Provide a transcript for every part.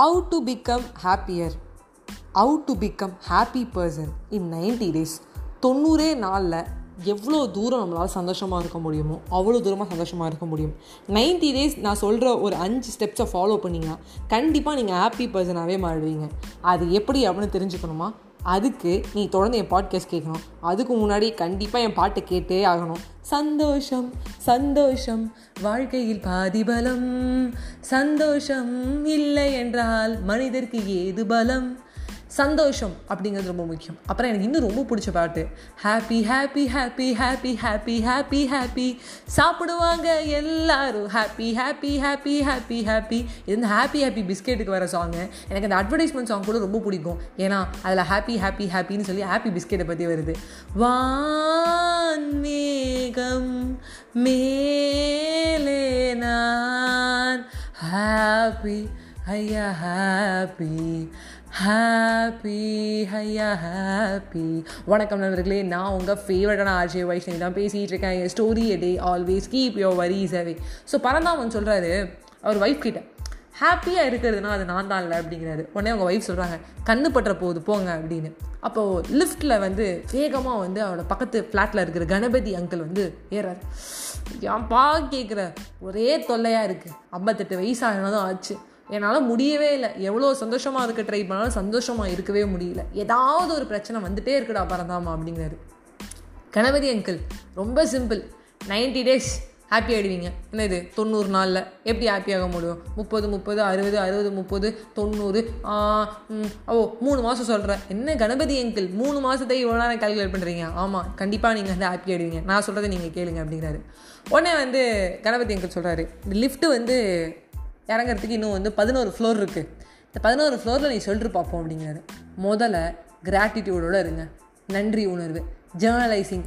How to become happier how to become happy person in ninety days தொண்ணூறே நாளில் எவ்வளோ தூரம் நம்மளால் சந்தோஷமாக இருக்க முடியுமோ அவ்வளோ தூரமாக சந்தோஷமாக இருக்க முடியும். நைன்டி டேஸ் நான் சொல்கிற ஒரு அஞ்சு ஸ்டெப்ஸை ஃபாலோ பண்ணிங்கன்னா கண்டிப்பாக நீங்கள் ஹாப்பி பர்சனாகவே மாறிடுவீங்க. அது எப்படி அப்படின்னு தெரிஞ்சுக்கணுமா? அதுக்கு நீ தொடர்ந்து என் பாட்காஸ்ட் கேட்கணும். அதுக்கு முன்னாடி கண்டிப்பாக என் பாட்டை கேட்டே ஆகணும். சந்தோஷம் சந்தோஷம் வாழ்க்கையில் பாதிபலம். சந்தோஷம் இல்லை என்றால் மனிதருக்கு ஏது பலம்? சந்தோஷம் அப்படிங்கிறது ரொம்ப முக்கியம். அப்புறம் எனக்கு இன்னும் ரொம்ப பிடிச்ச பாட்டு happy happy happy happy happy happy happy சாப்பிடுவாங்க எல்லாரும் happy happy happy happy happy இது வந்து ஹாப்பி ஹாப்பி பிஸ்கெட்டுக்கு வர சாங்கு எனக்கு அந்த அட்வர்டைஸ்மெண்ட் சாங் கூட ரொம்ப பிடிக்கும். ஏன்னா அதில் ஹாப்பி ஹாப்பி ஹாப்பின்னு சொல்லி ஹாப்பி பிஸ்கெட்டை பற்றி வருது. வான்மேகம் மேலே நான் ஹாப்பி ஐயா ஹாப்பி ஹாப்பி ஹையா ஹாப்பி வணக்கம் நண்பர்களே நான் உங்கள் ஃபேவரட்டான ஆர்ஜே வைஷ்ணவி தான் பேசிகிட்டு இருக்கேன். என் story a day always keep your worries away so Paranthaman சொல்கிறாரு அவர் ஒய்ஃப் கிட்ட ஹாப்பியாக இருக்கிறதுனா அது நான் தான் இல்லை அப்படிங்கிறாரு. உடனே அவங்க ஒய்ஃப் சொல்கிறாங்க கண்ணு பற்ற போகுது போங்க அப்படின்னு. அப்போது லிஃப்ட்டில் வந்து வேகமாக வந்து அவரோட பக்கத்து ஃப்ளாட்டில் இருக்கிற கணபதி அங்கிள் வந்து ஏறாரு. ஏன்பா? கேட்குற ஒரே தொல்லையாக இருக்குது ஐம்பத்தெட்டு வயசாகினதும் ஆச்சு. என்னால் முடியவே இல்லை. எவ்வளோ சந்தோஷமாக இருக்க ட்ரை பண்ணாலும் சந்தோஷமாக இருக்கவே முடியல. ஏதாவது ஒரு பிரச்சனை வந்துட்டே இருக்குடா பரந்தாமா அப்படிங்கிறாரு. கணபதி அங்கிள் ரொம்ப சிம்பிள் நைன்டி டேஸ் ஹாப்பி ஆகிடுவீங்க என்ன இது தொண்ணூறு நாளில் எப்படி ஹாப்பியாக முடியும்? முப்பது முப்பது அறுபது அறுபது முப்பது தொண்ணூறு ஓ மூணு மாதம் சொல்கிறேன் என்ன கணபதி அங்கிள் மூணு மாதத்தை இவ்வளோ நேரம் கால்குலேட் பண்ணுறீங்க ஆமாம் கண்டிப்பாக நீங்கள் வந்து ஹாப்பி ஆகிடுவீங்க நான் சொல்கிறத நீங்கள் கேளுங்க அப்படிங்கிறாரு. உடனே வந்து கணபதி அங்கிள் சொல்கிறாரு இந்த லிஃப்ட்டு வந்து இறங்குறதுக்கு இன்னும் வந்து பதினோரு ஃப்ளோர் இருக்குது இந்த பதினோரு ஃப்ளோரில் நீ சொல்லிட்டு பார்ப்போம் அப்படிங்கிறாரு முதல்ல கிராட்டிடியூடோடு இருங்க. நன்றி உணர்வு. Journalizing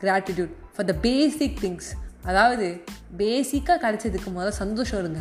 gratitude for the basic things அதாவது பேசிக்காக கிடச்சதுக்கு முதல்ல சந்தோஷம் இருங்க.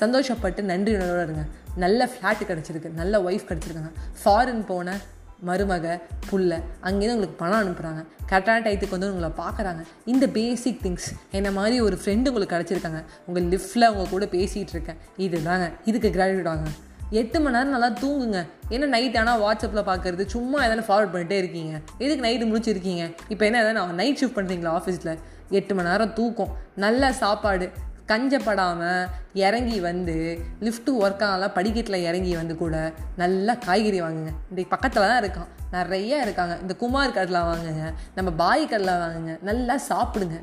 சந்தோஷப்பட்டு நன்றி உணர்வோடு இருங்க. நல்ல ஃப்ளாட்டு கிடச்சிருக்கு. நல்ல ஒய்ஃப் கிடச்சிருக்காங்க. ஃபாரின் போனேன் மருமக புள்ள அங்கேருந்து உங்களுக்கு பணம் அனுப்புகிறாங்க கரெக்டான டயத்துக்கு வந்து உங்களை பார்க்குறாங்க. இந்த பேசிக் திங்ஸ் என்ன மாதிரி ஒரு ஃப்ரெண்டு உங்களுக்கு கிடச்சிருக்காங்க. உங்கள் லிஃப்ட்டில் உங்கள் கூட பேசிகிட்டு இருக்கேன் இது தாங்க இதுக்கு கிராஜுவேட் ஆகுங்க எட்டு மணி நேரம் நல்லா தூங்குங்க. ஏன்னா நைட் ஆனால் வாட்ஸ்அப்பில் பார்க்குறது சும்மா எதனா ஃபார்வர்ட் பண்ணிட்டே இருக்கீங்க. எதுக்கு நைட்டு முடிச்சிருக்கீங்க? இப்போ என்ன எதனா நைட் ஷிஃப்ட் பண்ணுறீங்களா ஆஃபீஸில் எட்டு மணி நேரம் தூக்கம். நல்ல சாப்பாடு. கஞ்சப்படாமல் இறங்கி வந்து லிஃப்ட்டு ஒர்க் ஆகலாம் படிக்கட்டில் இறங்கி வந்து கூட நல்லா காய்கறி வாங்குங்க. இன்றைக்கு பக்கத்தில் தான் இருக்கான். நிறைய இருக்காங்க. இந்த குமார் கடலை வாங்குங்க. நம்ம பாய் கடலை வாங்குங்க. நல்லா சாப்பிடுங்க.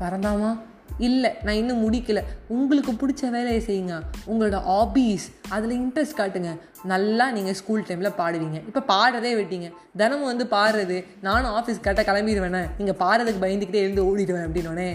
பரந்தாமா? இல்லை நான் இன்னும் முடிக்கலை. உங்களுக்கு பிடிச்ச வேலையை செய்யுங்க. உங்களோட ஹாபீஸ் அதில் இன்ட்ரெஸ்ட் காட்டுங்க. நல்லா நீங்கள் ஸ்கூல் டைமில் பாடுவீங்க. இப்போ பாடுறதே விட்டீங்க. தினமும் வந்து பாடுறது நானும் ஆஃபீஸ் கரெக்டாக கிளம்பிடுவேனே? நீங்கள் பாடுறதுக்கு பயந்துக்கிட்டே எழுந்து ஓடிடுவேன் அப்படின்னோடனே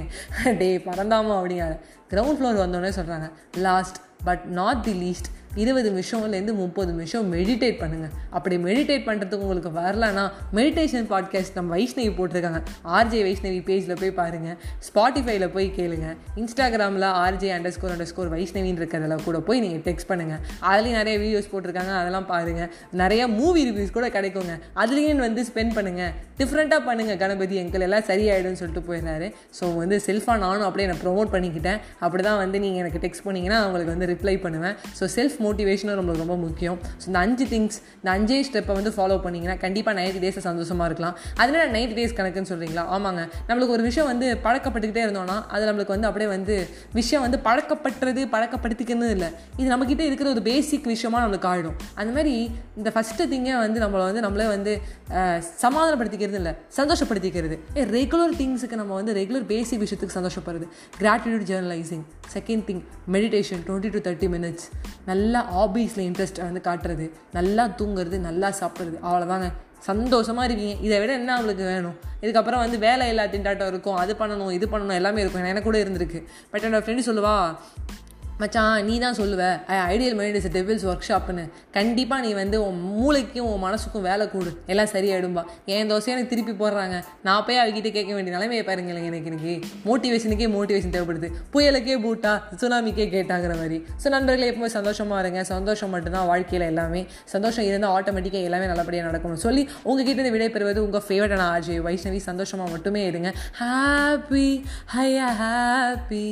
டே பறந்தாமா அப்படிங்க கிரவுண்ட் ஃப்ளோர் வந்தோடனே சொல்கிறாங்க last but not the least இருபது நிமிஷம்லேருந்து முப்பது நிமிஷம் மெடிடேட் பண்ணுங்கள் அப்படி மெடிடேட் பண்ணுறதுக்கு உங்களுக்கு வரலன்னா மெடிடேஷன் பாட்காஸ்ட் நம்ம வைஷ்ணவி போட்டிருக்காங்க. ஆர்ஜே வைஷ்ணவி பேஜில் போய் பாருங்கள் ஸ்பாட்டிஃபைல போய் கேளுங்க. இன்ஸ்டாகிராமில் ஆர்ஜே அண்டர் ஸ்கோர் அண்டர் ஸ்கோர் வைஷ்ணவின்னு இருக்கிறதுல கூட போய் நீங்கள் டெக்ஸ்ட் பண்ணுங்கள் அதுலேயும் நிறைய வீடியோஸ் போட்டிருக்காங்க. அதெல்லாம் பாருங்கள் நிறைய மூவி ரிவ்யூஸ் கூட கிடைக்குங்க. அதுலேயும் வந்து ஸ்பெண்ட் பண்ணுங்கள் டிஃப்ரெண்ட்டாக பண்ணுங்கள் கணபதி. எங்கள் எல்லாம் சரியாயிடும்னு சொல்லிட்டு போயிருந்தாரு ஸோ வந்து செல்ஃபாக நானும் அப்படியே நான் ப்ரொமோட் பண்ணிக்கிட்டேன். அப்படி தான் வந்து நீங்கள் எனக்கு டெக்ஸ்ட் பண்ணிங்கன்னா அவங்களுக்கு வந்து ரிப்ளை பண்ணுவேன். ஸோ செல்ஃப் மோட்டிவேஷனும் நம்மளுக்கு ரொம்ப முக்கியம். ஸோ இந்த அஞ்சு திங்ஸ் இந்த அஞ்சே ஸ்டெப்பை வந்து ஃபாலோ பண்ணிங்கன்னா கண்டிப்பாக நைன்டி டேஸை சந்தோஷமாக இருக்கலாம். அதனால நைன்டி டேஸ் கணக்குன்னு சொல்கிறீங்களா ஆமாங்க. நம்மளுக்கு ஒரு விஷயம் வந்து பழக்கப்பட்டுக்கிட்டே இருந்தோம்னா அது நம்மளுக்கு வந்து அப்படியே வந்து விஷயம் வந்து பழக்கப்பட்டுறது பழக்கப்படுத்திக்கணும் இல்லை. இது நம்மக்கிட்ட இருக்கிற ஒரு பேசிக் விஷயமாக நம்மளுக்கு ஆகிடும் அந்த மாதிரி இந்த ஃபஸ்ட்டு திங்கை வந்து நம்மளை வந்து நம்மளே வந்து சமாதானப்படுத்திக்கிறது இல்லை சந்தோஷப்படுத்திக்கிறது. ஏ ரெகுலர் திங்ஸுக்கு நம்ம வந்து ரெகுலர் பேசிக் விஷயத்துக்கு சந்தோஷப்படுறது. Gratitude journalizing second thing meditation twenty to thirty minutes நல்ல ஹாபீஸில் இன்ட்ரெஸ்ட் வந்து காட்டுறது. நல்லா தூங்குறது நல்லா சாப்பிட்றது. அவ்வளோதாங்க சந்தோஷமாக இருக்கீங்க. இதை விட என்ன அவங்களுக்கு வேணும்? இதுக்கப்புறம் வந்து வேலை எல்லா திண்டாட்டம் இருக்கும். அது பண்ணணும் இது பண்ணணும் எல்லாமே இருக்கும். எனக்கு கூட இருந்திருக்கு. பட் என்னோடய ஃப்ரெண்டு சொல்லுவா மச்சான் நீ தான் சொல்லுவ ஐடியல் மைண்ட் இஸ் டெவில்ஸ் ஒர்க் ஷாப்னு கண்டிப்பாக நீ வந்து உன் மூளைக்கும் உன் மனசுக்கும் வேலை கூடு. எல்லாம் சரியாயிடும்பா. என் தோசையை எனக்கு திருப்பி போடுறாங்க. நான் போய் அவகிட்ட கேட்க வேண்டிய நிலைமையை பாருங்களேன் எனக்கு இன்னைக்கு. மோட்டிவேஷனுக்கே மோட்டிவேஷன் தேவைப்படுது. புயலுக்கே பூட்டா சுனாமிக்கே கேட்டாங்கிற மாதிரி. ஸோ நண்பர்களே எப்பவுமே சந்தோஷமாக இருங்க. சந்தோஷம் மட்டும்தான் வாழ்க்கையில் எல்லாமே. சந்தோஷம் இருந்தால் ஆட்டோமேட்டிக்காக எல்லாமே நல்லபடியாக நடக்கணும் சொல்லி உங்ககிட்ட இருந்து விடைபெறுவது உங்கள் ஃபேவரட்டான ஆஜய் வைஷ்ணவி சந்தோஷமாக மட்டுமே இருங்க. ஹாப்பி ஹையா ஹாப்பி